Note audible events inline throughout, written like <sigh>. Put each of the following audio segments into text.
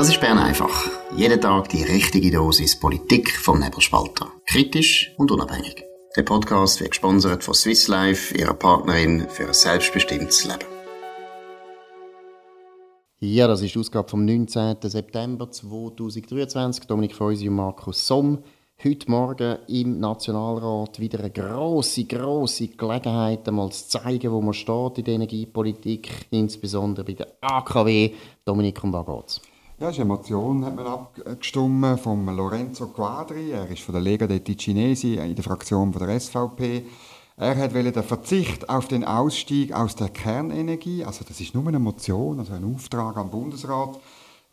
Das ist Bern einfach. Jeden Tag die richtige Dosis Politik vom Nebelspalter. Kritisch und unabhängig. Der Podcast wird gesponsert von Swiss Life, ihrer Partnerin für ein selbstbestimmtes Leben. Ja, das ist die Ausgabe vom 19. September 2023. Dominik Feusi und Markus Somm. Heute Morgen im Nationalrat wieder eine grosse, grosse Gelegenheit, einmal zu zeigen, wo man steht in der Energiepolitik, insbesondere bei der AKW. Dominik, um was geht's? Ja, es ist eine Motion, hat man abgestimmt von Lorenzo Quadri. Er ist von der Lega dei Ticinesi in der Fraktion von der SVP. Er hat den Verzicht auf den Ausstieg aus der Kernenergie, also das ist nur eine Motion, also ein Auftrag am Bundesrat.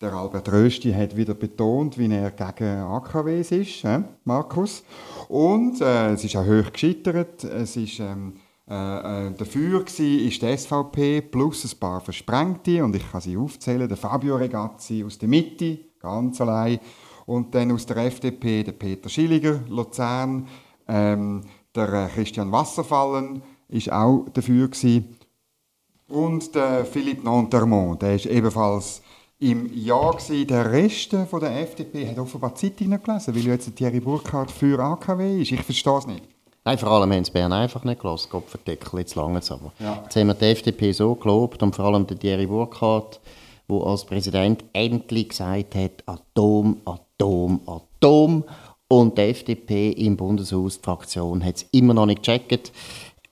Der Albert Rösti hat wieder betont, wie er gegen AKWs ist, äh, Markus. Und äh, es ist auch hoch gescheitert. Es ist ähm, äh, äh, dafür war die SVP plus ein paar Versprengte und ich kann sie aufzählen. Der Fabio Regazzi aus der Mitte, ganz allein. Und dann aus der FDP der Peter Schilliger, Luzern. Ähm, der äh, Christian Wasserfallen ist auch dafür gewesen. Und der Philippe Nantermont, der ist ebenfalls im Jahr gewesen. Der Rest von der FDP hat offenbar die Zeitung nicht gelesen, weil jetzt Thierry Burkhardt für AKW ist. Ich verstehe es nicht. Nein, vor allem haben sie Bern einfach nicht gelassen. Gott verdeckel, jetzt lange es aber. Ja. Jetzt haben wir die FDP so gelobt und vor allem den Thierry Burkhardt, der als Präsident endlich gesagt hat, Atom, Atom, Atom. Und die FDP im Bundeshaus, die Fraktion, hat es immer noch nicht gecheckt.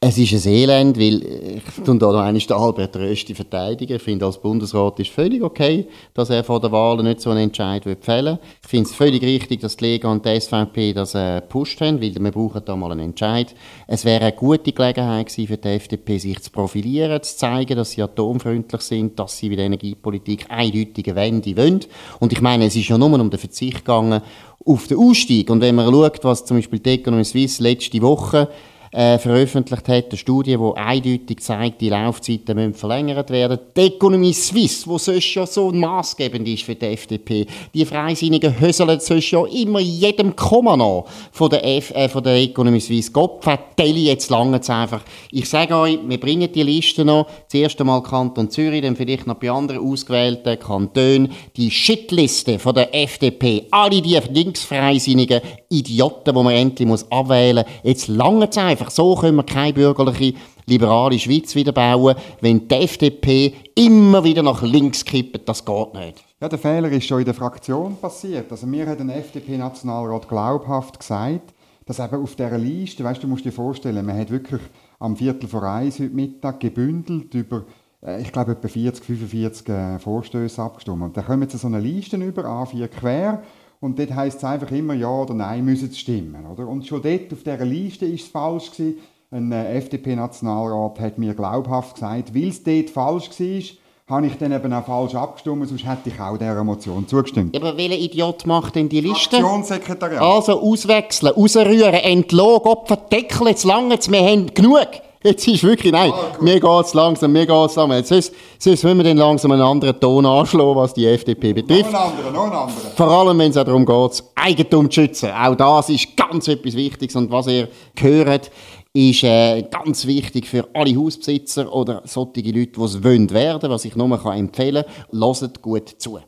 Es ist ein Elend, weil äh, ich tue da noch einmal den Albert Rösti verteidigen. Ich finde, als Bundesrat ist völlig okay, dass er vor der Wahl nicht so einen Entscheid fällen. Ich finde es völlig richtig, dass die Lega und die SVP das äh, gepusht haben, weil wir brauchen da mal einen Entscheid. Es wäre eine gute Gelegenheit gewesen für die FDP, sich zu profilieren, zu zeigen, dass sie atomfreundlich sind, dass sie bei der Energiepolitik eindeutige Wende wollen. Und ich meine, es ist ja nur um den Verzicht gegangen auf den Ausstieg. Und wenn man schaut, was zum Beispiel die Economy Suisse letzte Woche äh, veröffentlicht hat, eine Studie, die eindeutig zeigt, die Laufzeiten müssen verlängert werden. Die Economie Suisse, die sonst ja so maßgebend ist für die FDP, die freisinnigen Höseln sonst ja immer jedem Komma nach von der, F äh, von der Economie Suisse. Gott vertelle jetzt lange es einfach. Ich sage euch, wir bringen die Liste noch, das erste Mal Kanton Zürich, dann vielleicht noch bei anderen ausgewählten Kantonen, die Shitliste von der FDP, alle die linksfreisinnigen Idioten, die man endlich muss abwählen muss, jetzt lange es einfach. So können wir keine bürgerliche, liberale Schweiz wieder bauen, wenn die FDP immer wieder nach links kippt. Das geht nicht. Ja, der Fehler ist schon in der Fraktion passiert. Also mir hat ein FDP-Nationalrat glaubhaft gesagt, dass eben auf dieser Liste, weißt du, musst dir vorstellen, man hat wirklich am Viertel vor eins heute Mittag gebündelt über äh, ich glaube, etwa 40, 45 äh, Vorstöße abgestimmt. Und dann kommen jetzt so eine Liste über, A4 quer, und dort heisst es einfach immer Ja oder Nein müssen stimmen. Oder? Und schon dort auf dieser Liste ist es falsch gewesen. Ein äh, FDP-Nationalrat hat mir glaubhaft gesagt, weil es dort falsch war, habe ich dann eben auch falsch abgestimmt, sonst hätte ich auch dieser Motion zugestimmt. aber welcher Idiot macht denn die Liste? Fraktionssekretariat. Also auswechseln, rausrühren, entlassen, Gott verdeckeln, jetzt lange, wir haben genug. Jetzt ist wirklich, nein, ah, mir geht's langsam, mir geht's langsam. Jetzt sonst, sonst müssen wir dann langsam einen anderen Ton anschlagen, was die FDP betrifft. Noch einen anderen, noch einen anderen. Vor allem, wenn es auch darum geht, Eigentum zu schützen. Auch das ist ganz etwas Wichtiges. Und was ihr gehört, ist äh, ganz wichtig für alle Hausbesitzer oder solche Leute, die es wollen werden, was ich nur kann empfehlen kann. Hört gut zu.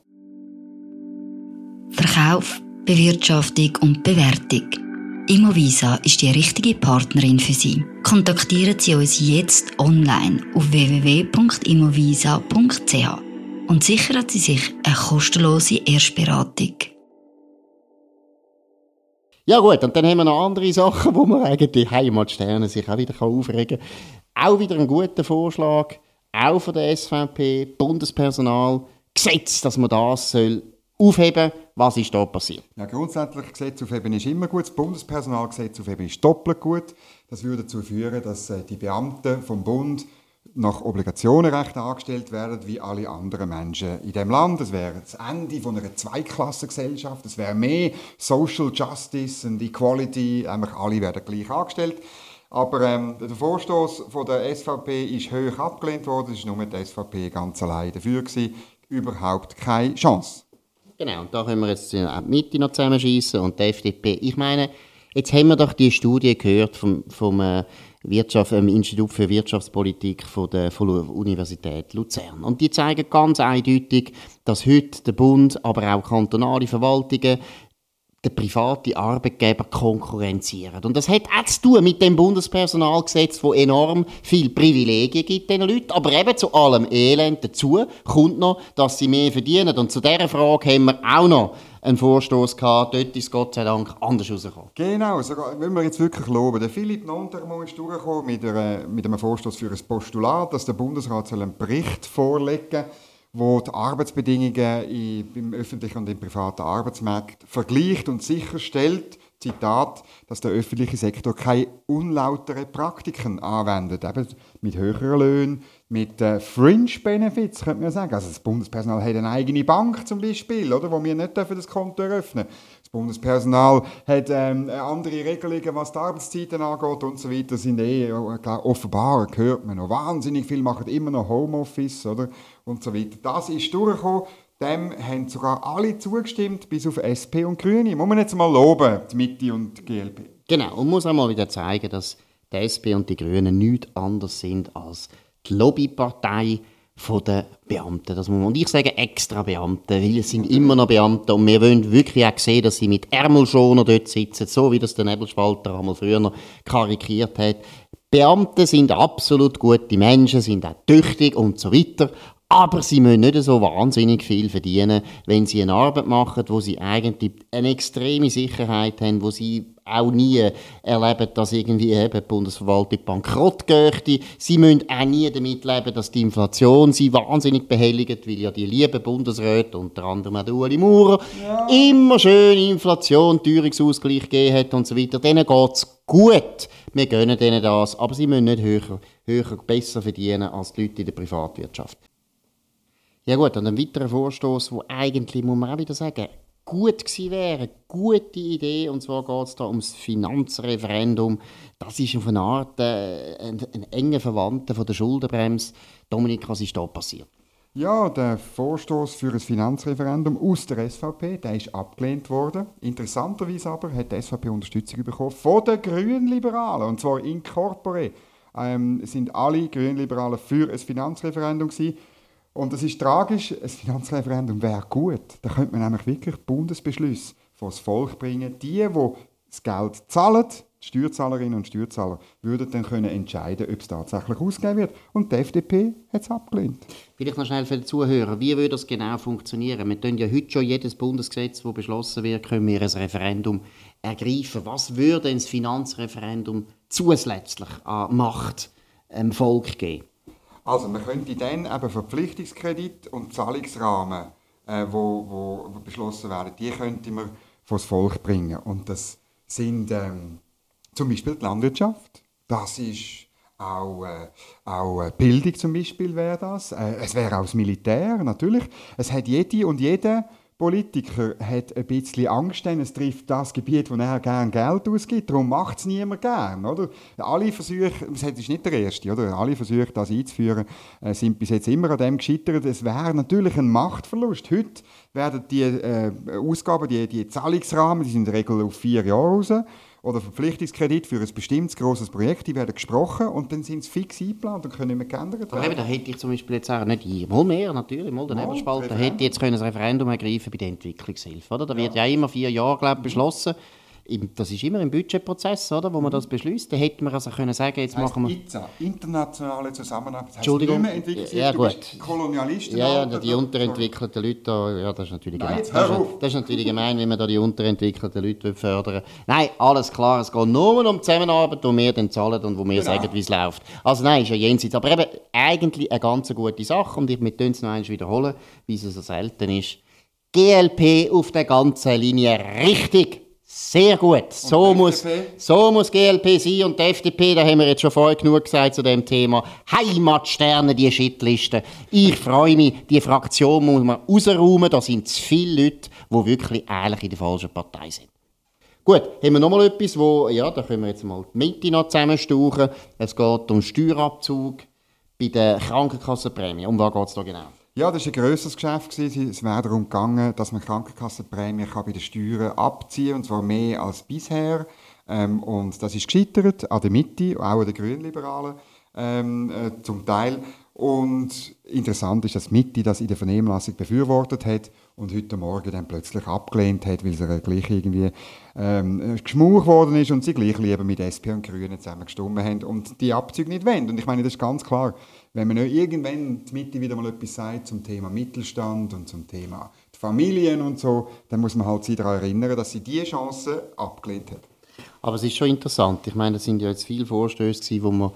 Verkauf, Bewirtschaftung und Bewertung. Immovisa ist die richtige Partnerin für Sie. Kontaktieren Sie uns jetzt online auf www.immovisa.ch und sichern Sie sich eine kostenlose Erstberatung. Ja gut, und dann haben wir noch andere Sachen, <laughs> wo man eigentlich Heimatsterne sich auch wieder aufregen kann. Auch wieder ein guter Vorschlag, auch von der SVP, Bundespersonal, Gesetz, dass man das soll aufheben was ist da passiert? Ja, grundsätzlich Gesetz aufheben ist immer gut. Das Bundespersonalgesetz aufheben ist doppelt gut. Das würde dazu führen, dass äh, die Beamten vom Bund nach Obligationenrecht angestellt werden, wie alle anderen Menschen in dem Land. Das wäre das Ende von einer Zweiklassengesellschaft. Es wäre mehr Social Justice und Equality. Einfach alle werden gleich angestellt. Aber ähm, der Vorstoß von der SVP ist hoch abgelehnt worden. Es war nur die SVP ganz allein dafür. Gewesen. Überhaupt keine Chance. Genau, und da können wir jetzt die Mitte noch zusammenschießen und die FDP. Ich meine, Jetzt haben wir doch die Studie gehört vom, vom äh, Wirtschaft, ähm, Institut für Wirtschaftspolitik von der, von der Universität Luzern. Und die zeigen ganz eindeutig, dass heute der Bund, aber auch kantonale Verwaltungen den privaten Arbeitgeber konkurrenzieren. Und das hat auch zu tun mit dem Bundespersonalgesetz, wo enorm viel Privilegien gibt den Leuten. Aber eben zu allem Elend dazu kommt noch, dass sie mehr verdienen. Und zu dieser Frage haben wir auch noch einen Vorstoß gehabt. Dort ist Gott sei Dank anders rausgekommen. Genau, sogar, wenn wir jetzt wirklich loben. Der Philipp Nontermo ist durchgekommen mit, einer, mit einem Vorstoß für ein Postulat, dass der Bundesrat einen Bericht vorlegen soll wo die Arbeitsbedingungen im öffentlichen und im privaten Arbeitsmarkt vergleicht und sicherstellt, Zitat, dass der öffentliche Sektor keine unlauteren Praktiken anwendet, eben mit höheren Löhnen, mit äh, Fringe Benefits, könnte man sagen. Also das Bundespersonal hat eine eigene Bank zum Beispiel, oder, wo wir nicht dürfen das Konto eröffnen Das Bundespersonal hat ähm, andere Regelungen, was die Arbeitszeiten angeht und so weiter, sind eh, äh, offenbar, hört man noch, wahnsinnig viel machen immer noch Homeoffice, oder, und so weiter. Das ist durchgekommen, dem haben sogar alle zugestimmt, bis auf SP und Grüne. Muss man jetzt mal loben, die Mitte und die GLP. Genau, und muss auch mal wieder zeigen, dass die SP und die Grünen nichts anderes sind als die Lobbypartei der Beamten. Das muss man, und ich sage extra Beamte, weil es sind immer noch Beamte und wir wollen wirklich auch sehen, dass sie mit Ärmelschoner dort sitzen, so wie das der Nebelspalter einmal früher karikiert hat. Beamte sind absolut gute Menschen, sind auch tüchtig und so weiter, aber sie müssen nicht so wahnsinnig viel verdienen, wenn sie eine Arbeit machen, wo sie eigentlich eine extreme Sicherheit haben, wo sie auch nie erleben, dass irgendwie eben die Bundesverwaltung bankrott geht. Sie müssen auch nie damit leben, dass die Inflation sie wahnsinnig behelligt, weil ja die lieben Bundesräte, unter anderem auch Ueli Maurer, ja. immer schön Inflation, Teuerungsausgleich gegeben hat und so weiter. Denen geht es gut. Wir gönnen denen das, aber sie müssen nicht höher, höher besser verdienen als die Leute in der Privatwirtschaft. Ja gut, und ein weiterer Vorstoß, wo eigentlich, muss man auch wieder sagen, gut gewesen wäre, gute Idee, und zwar geht es da ums Finanzreferendum. Das ist auf eine Art äh, ein, ein enger Verwandter von der Schuldenbremse. Dominik, was ist da passiert? Ja, der Vorstoß für ein Finanzreferendum aus der SVP, der ist abgelehnt worden. Interessanterweise aber hat die SVP Unterstützung bekommen von den Grünliberalen, und zwar in corpore. Ähm, sind alle Grünliberalen für ein Finanzreferendum gewesen. Und es ist tragisch, ein Finanzreferendum wäre gut. Da könnte man nämlich wirklich Bundesbeschlüsse vor das Volk bringen. Die, die das Geld zahlen, die Steuerzahlerinnen und Steuerzahler, würden dann können entscheiden, ob es tatsächlich ausgegeben wird. Und die FDP hat es abgelehnt. Vielleicht noch schnell für die Zuhörer. Wie würde das genau funktionieren? Wir können ja heute schon jedes Bundesgesetz, das beschlossen wird, können wir ein Referendum ergreifen. Was würde ein Finanzreferendum zusätzlich an Macht dem Volk geben? Also man könnte dann eben Verpflichtungskredit und Zahlungsrahmen, äh, wo, wo, beschlossen werden, die könnte man vor das Volk bringen. Und das sind ähm, zum Beispiel die Landwirtschaft, das ist auch, äh, auch äh, Bildung zum Beispiel wäre das. Äh, es wäre auch das Militär, natürlich. Es hat jede und jeder Politiker hat ein bisschen Angst, denn es trifft das Gebiet, wo er gerne Geld ausgibt. Darum macht es niemand gern. Oder? Alle Versuche, das ist nicht der erste, oder? alle Versuche, das einzuführen, äh, sind bis jetzt immer an dem gescheitert. Es wäre natürlich ein Machtverlust. Heute werden die äh, Ausgaben, die, die Zahlungsrahmen, die sind in der Regel auf vier Jahre raus oder Verpflichtungskredit für ein bestimmtes grosses Projekt, die werden gesprochen und dann sind sie fix eingeplant und können nicht mehr geändert werden. Aber eben, da hätte ich zum Beispiel jetzt auch nicht ich, mal mehr natürlich, mal der Nebelspalter, hätte jetzt können ein Referendum ergreifen bei der Entwicklungshilfe, oder? Da wird ja, ja immer vier Jahre, glaube beschlossen das ist immer im Budgetprozess, oder, wo man das beschließt. Da hätte man also können sagen, jetzt heißt machen wir... ITSA, internationale Zusammenarbeit. Das heißt Entschuldigung. Mehr ja, gut. Kolonialisten. Ja, ja, die unterentwickelten Leute, da, ja, das ist natürlich Nein, gemein. Das ist, das ist, natürlich gemein, wenn man da die unterentwickelten Leute fördern Nein, alles klar, es geht nur um Zusammenarbeit, wo wir dann zahlen und wo wir genau. sagen, wie es läuft. Also nein, ist ja jenseits. Aber eben eigentlich eine ganz gute Sache und ich möchte es noch einmal wiederholen, wie es so selten ist. GLP auf der ganzen Linie richtig. Sehr gut. So muss, so muss GLP sein und die FDP, da haben wir jetzt schon vorher genug gesagt zu dem Thema. Heimatsterne, die Shitliste. Ich freue mich, die Fraktion muss man rausräumen. Da sind zu viele Leute, die wirklich eigentlich in der falschen Partei sind. Gut, haben wir noch mal etwas, wo, ja, da können wir jetzt mal die Mitte noch zusammenstauchen. Es geht um Steuerabzug bei der Krankenkassenprämie. Um was geht es da genau? Ja, das war ein grösseres Geschäft. Es wäre darum gegangen, dass man Krankenkassenprämie bei den Steuern abziehen kann, und zwar mehr als bisher. Ähm, und das ist gescheitert an der Mitte, auch an den Grünliberalen ähm, äh, zum Teil. Und interessant ist, dass die Mitte das in der Vernehmlassung befürwortet hat und heute Morgen dann plötzlich abgelehnt hat, weil sie gleich irgendwie ähm, geschmaucht worden ist und sie gleich lieber mit SP und Grünen zusammen gestimmt haben und die Abzüge nicht wollen. Und ich meine, das ist ganz klar, wenn man irgendwann die Mitte wieder mal etwas sagt zum Thema Mittelstand und zum Thema Familien und so, dann muss man halt sie daran erinnern, dass sie diese Chance abgelehnt hat. Aber es ist schon interessant. Ich meine, es sind ja jetzt viele Vorstöße, wo man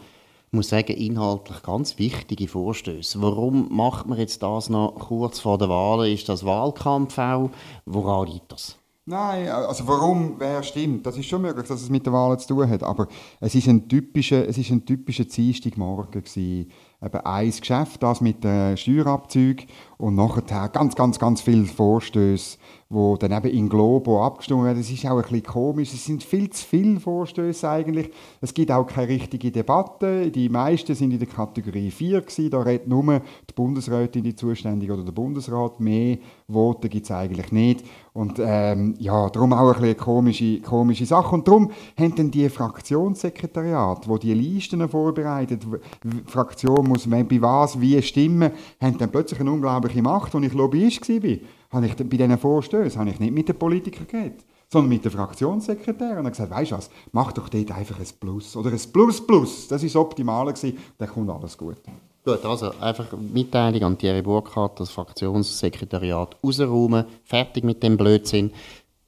muss sagen, inhaltlich ganz wichtige Vorstöße. Warum macht man jetzt das noch kurz vor der Wahl? Ist das Wahlkampf auch? Woran liegt das? Nein, also warum, wer stimmt, das ist schon möglich, dass es mit der Wahl zu tun hat, aber es ist ein typischer, es ist ein typischer Dienstagmorgen gewesen. Eben ein Geschäft, das mit den Steuerabzügen und nachher ganz, ganz, ganz viele Vorstöße wo dann eben in Globo abgestimmt werden. Das ist auch ein bisschen komisch. Es sind viel zu viele Vorstöße eigentlich. Es gibt auch keine richtige Debatte. Die meisten sind in der Kategorie 4 gewesen. Da redet nur die Bundesrätin, die zuständig oder der Bundesrat. Mehr Voten gibt es eigentlich nicht. Und ähm, ja, darum auch ein bisschen komische, komische Sache. Und darum haben dann die Fraktionssekretariat, wo die Listen vorbereitet, die Fraktion muss bei was wie stimmen, haben dann plötzlich eine unglaubliche Macht, als ich Lobbyist war habe ich bei diesen Vorstößen habe ich nicht mit den Politikern geredet, sondern mit den Fraktionssekretären. Und habe gesagt, weißt du was, mach doch dort einfach ein Plus. Oder ein Plus Plus. Das war das Optimale. Dann kommt alles gut. Gut, also einfach Mitteilung an Thierry Burkhardt, das Fraktionssekretariat rausräumen, fertig mit dem Blödsinn.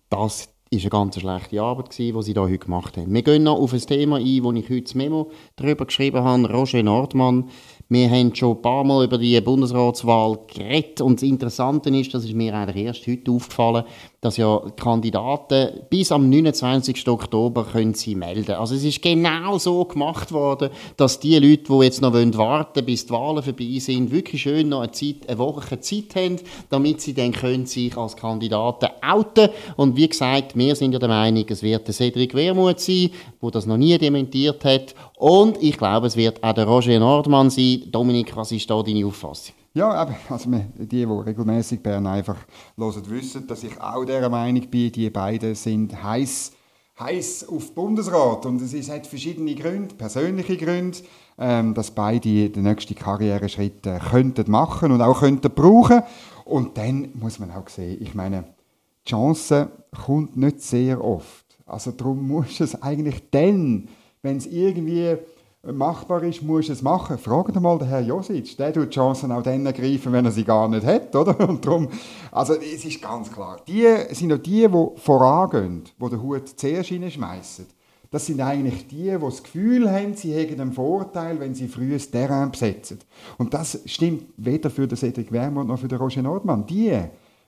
Das ist eine ganz schlechte Arbeit gewesen, die sie da heute gemacht haben. Wir gehen noch auf ein Thema ein, wo ich heute das Memo darüber geschrieben habe. Roger Nordmann wir haben schon ein paar Mal über die Bundesratswahl geredet und das Interessante ist, das ist mir eigentlich erst heute aufgefallen, dass ja Kandidaten bis am 29. Oktober können sie melden. Also es ist genau so gemacht worden, dass die Leute, die jetzt noch warten wollen, bis die Wahlen vorbei sind, wirklich schön noch eine, Zeit, eine Woche Zeit haben, damit sie dann können sich als Kandidaten outen. Und wie gesagt, wir sind ja der Meinung, es wird Cedric Wermuth sein, der das noch nie dementiert hat. Und ich glaube, es wird auch der Roger Nordmann sein. Dominik, was ist da deine Auffassung? Ja, also die, die regelmäßig Bern einfach hören, wissen, dass ich auch der Meinung bin, die beiden sind heiß heiß auf Bundesrat und es ist, hat verschiedene Gründe, persönliche Gründe, ähm, dass beide den nächsten Karriereschritt äh, könnten machen und auch könnten brauchen. Und dann muss man auch sehen, ich meine, die Chance kommt nicht sehr oft. Also darum muss es eigentlich dann, wenn es irgendwie machbar ist, muss es machen. Fragt mal den Herrn Josic, der tut die Chancen auch dann ergreifen, wenn er sie gar nicht hat, oder? <laughs> Und darum, also es ist ganz klar, die sind auch die, die vorangehen, die den Hut zuerst schmeißen. Das sind eigentlich die, die das Gefühl haben, sie hätten einen Vorteil, wenn sie früh das Terrain besetzen. Und das stimmt weder für den Cedric Wermuth noch für den Roger Nordmann. Die,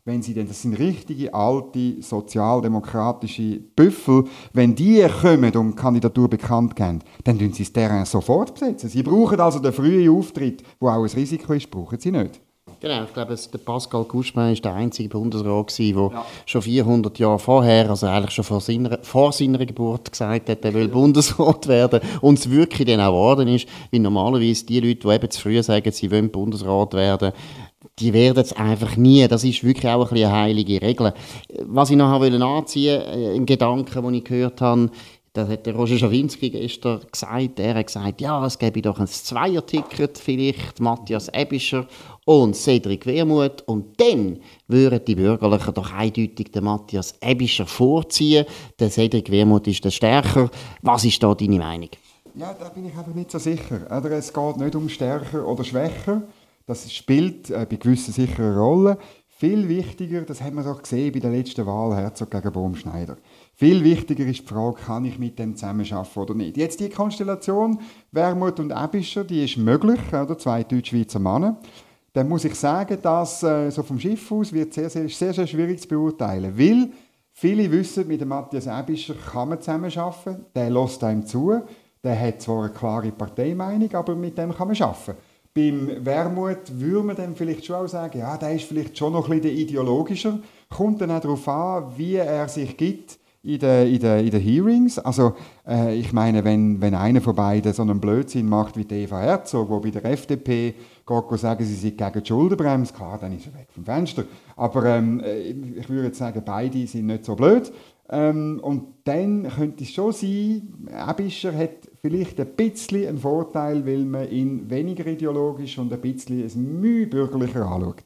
wenn sie denn, das sind richtige alte sozialdemokratische Büffel, wenn die kommen und Kandidatur bekannt geben, dann tun sie das Terrain sofort besetzen. Sie brauchen also den frühen Auftritt, wo auch ein Risiko ist, brauchen sie nicht. Genau, ich glaube, der Pascal Couchepin war der einzige Bundesrat, der ja. schon 400 Jahre vorher, also eigentlich schon vor seiner, vor seiner Geburt gesagt hat, er will Bundesrat werden und es wirklich dann auch geworden ist, weil normalerweise die Leute, die eben zu früh sagen, sie wollen Bundesrat werden, die werden es einfach nie. Das ist wirklich auch ein eine heilige Regel. Was ich noch anziehen wollte, äh, im Gedanken, den ich gehört habe, das hat der Roger Schawinski gestern gesagt. Er hat gesagt, ja, es gäbe doch ein Zweier-Ticket, vielleicht Matthias Ebischer und Cedric Wermuth. Und dann würden die Bürgerlichen doch eindeutig den Matthias Ebischer vorziehen. Der Cedric Wermuth ist der Stärker. Was ist da deine Meinung? Ja, da bin ich einfach nicht so sicher. Es geht nicht um Stärker oder Schwächer. Das spielt äh, bei gewissen sicher eine Rolle. Viel wichtiger, das haben wir doch gesehen bei der letzten Wahl Herzog gegen Baumschneider. Viel wichtiger ist die Frage, kann ich mit dem zusammenarbeiten oder nicht. Jetzt die Konstellation Wermut und Ebischer, die ist möglich, oder? zwei Deutschschweizer Männer. Dann muss ich sagen, dass äh, so vom Schiff aus wird sehr, sehr, sehr, sehr schwierig zu beurteilen, weil viele wissen, mit dem Matthias Ebischer kann man zusammenarbeiten, der lässt einem zu, der hat zwar eine klare Parteimeinung, aber mit dem kann man arbeiten. Beim Wermut würde man dann vielleicht schon auch sagen, ja, der ist vielleicht schon noch ein bisschen ideologischer. Kommt dann auch darauf an, wie er sich gibt in den, in den, in den Hearings. Also, äh, ich meine, wenn, wenn einer von beiden so einen Blödsinn macht wie Eva Herzog, wo bei der FDP geht sagen, sie sind gegen die Schuldenbremse, klar, dann ist er weg vom Fenster. Aber ähm, ich würde jetzt sagen, beide sind nicht so blöd. Ähm, und dann könnte es schon sein, Ebischer hat vielleicht ein bisschen einen Vorteil, weil man ihn weniger ideologisch und ein bisschen ein Mühe bürgerlicher anschaut.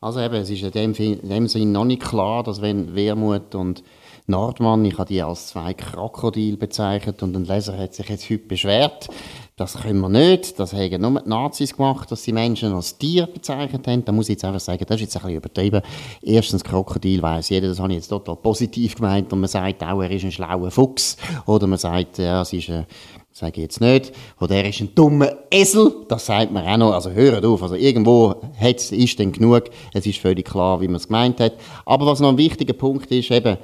Also eben, es ist in dem, in dem Sinn noch nicht klar, dass wenn Wermut und Nordmann, ich habe die als zwei Krokodil bezeichnet und ein Leser hat sich jetzt heute beschwert, das können wir nicht, das haben nur die Nazis gemacht, dass sie Menschen als Tier bezeichnet haben. Da muss ich jetzt einfach sagen, das ist jetzt ein bisschen übertrieben. Erstens, Krokodil weiß jeder, das habe ich jetzt total positiv gemeint. Und man sagt auch, er ist ein schlauer Fuchs. Oder man sagt, ja, es ist ein sage ich jetzt nicht, oder er ist ein dummer Esel, das sagt man auch noch, also hört auf, also irgendwo hat's, ist denn genug, es ist völlig klar, wie man es gemeint hat. Aber was noch ein wichtiger Punkt ist, eben,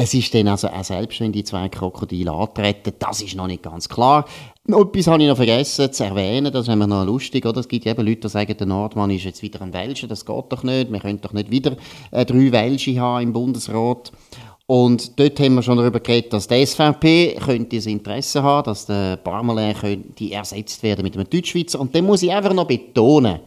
es ist dann also auch selbst, wenn die zwei Krokodile antreten, das ist noch nicht ganz klar. Etwas habe ich noch vergessen zu erwähnen, das ist immer noch lustig, oder? Es gibt eben Leute, die sagen, der Nordmann ist jetzt wieder ein Welscher, das geht doch nicht, wir können doch nicht wieder äh, drei Welsche haben im Bundesrat. Und dort haben wir schon darüber geredet, dass die SVP könnte das Interesse haben, dass der Parmelin könnte ersetzt werden mit einem Deutschschweizer. Und dann muss ich einfach noch betonen,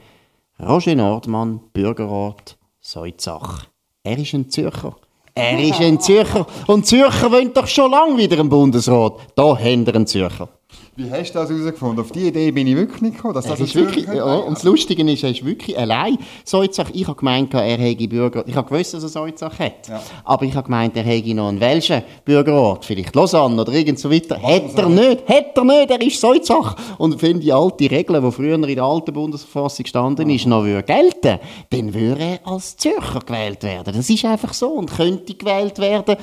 Roger Nordmann, Bürgerrat, Seutzach. Er ist ein Zürcher. Er ist ein Zürcher. Und Zürcher wollen doch schon lange wieder im Bundesrat. Da haben wir einen Zürcher. Wie hast du das herausgefunden? Auf die Idee bin ich wirklich nicht gekommen. Dass das ist wirklich, ja, und das Lustige ist, er ist wirklich allein. Soizach, ich habe gemeint, er hätte Bürger, ich habe gewusst, dass er Soizach hat. Ja. Aber ich habe gemeint, er hätte noch einen welchen Bürgerort, vielleicht Lausanne oder irgend so weiter. Hat er nicht, hat er nicht, er ist Soizach. Und wenn die alte Regel, die früher in der alten Bundesverfassung gestanden ist, noch würde gelten, dann würde er als Zürcher gewählt werden. Das ist einfach so und könnte gewählt werden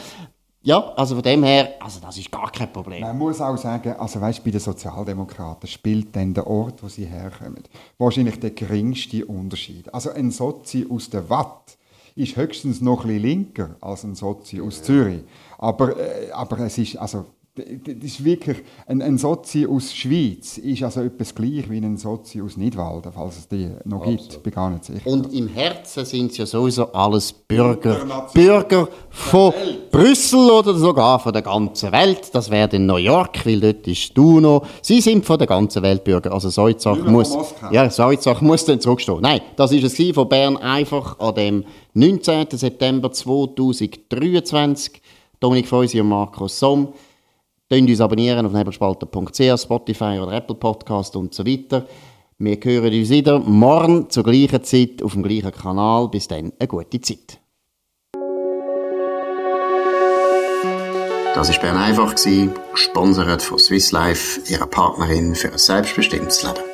ja, also von dem her, also das ist gar kein Problem. Man muss auch sagen, also weißt, bei den Sozialdemokraten spielt dann der Ort, wo sie herkommen, wahrscheinlich der geringste Unterschied. Also ein Sozi aus der Watt ist höchstens noch ein bisschen linker als ein Sozi aus Zürich. Aber, äh, aber es ist, also das ist wirklich, ein, ein Sozi aus Schweiz ist also etwas gleich wie ein Sozi aus Nidwalden, falls es die noch Absolut. gibt, bin gar nicht sicher. Und im Herzen sind es ja sowieso alles Bürger, Bürger von Brüssel oder sogar von der ganzen Welt. Das wäre in New York, weil dort ist Duno. Sie sind von der ganzen Welt Bürger. Also Soizach muss, ja, Soizach muss dann zurückstehen. Nein, das ist es von Bern einfach an dem 19. September 2023. Dominik Feusi und Markus Somm. Könnt uns abonnieren auf nebelspalter.ch, Spotify oder Apple Podcast und so weiter. Wir hören uns wieder morgen zur gleichen Zeit auf dem gleichen Kanal. Bis dann, eine gute Zeit. Das war Bern einfach, gesponsert von Swiss Life, ihrer Partnerin für ein selbstbestimmtes Leben.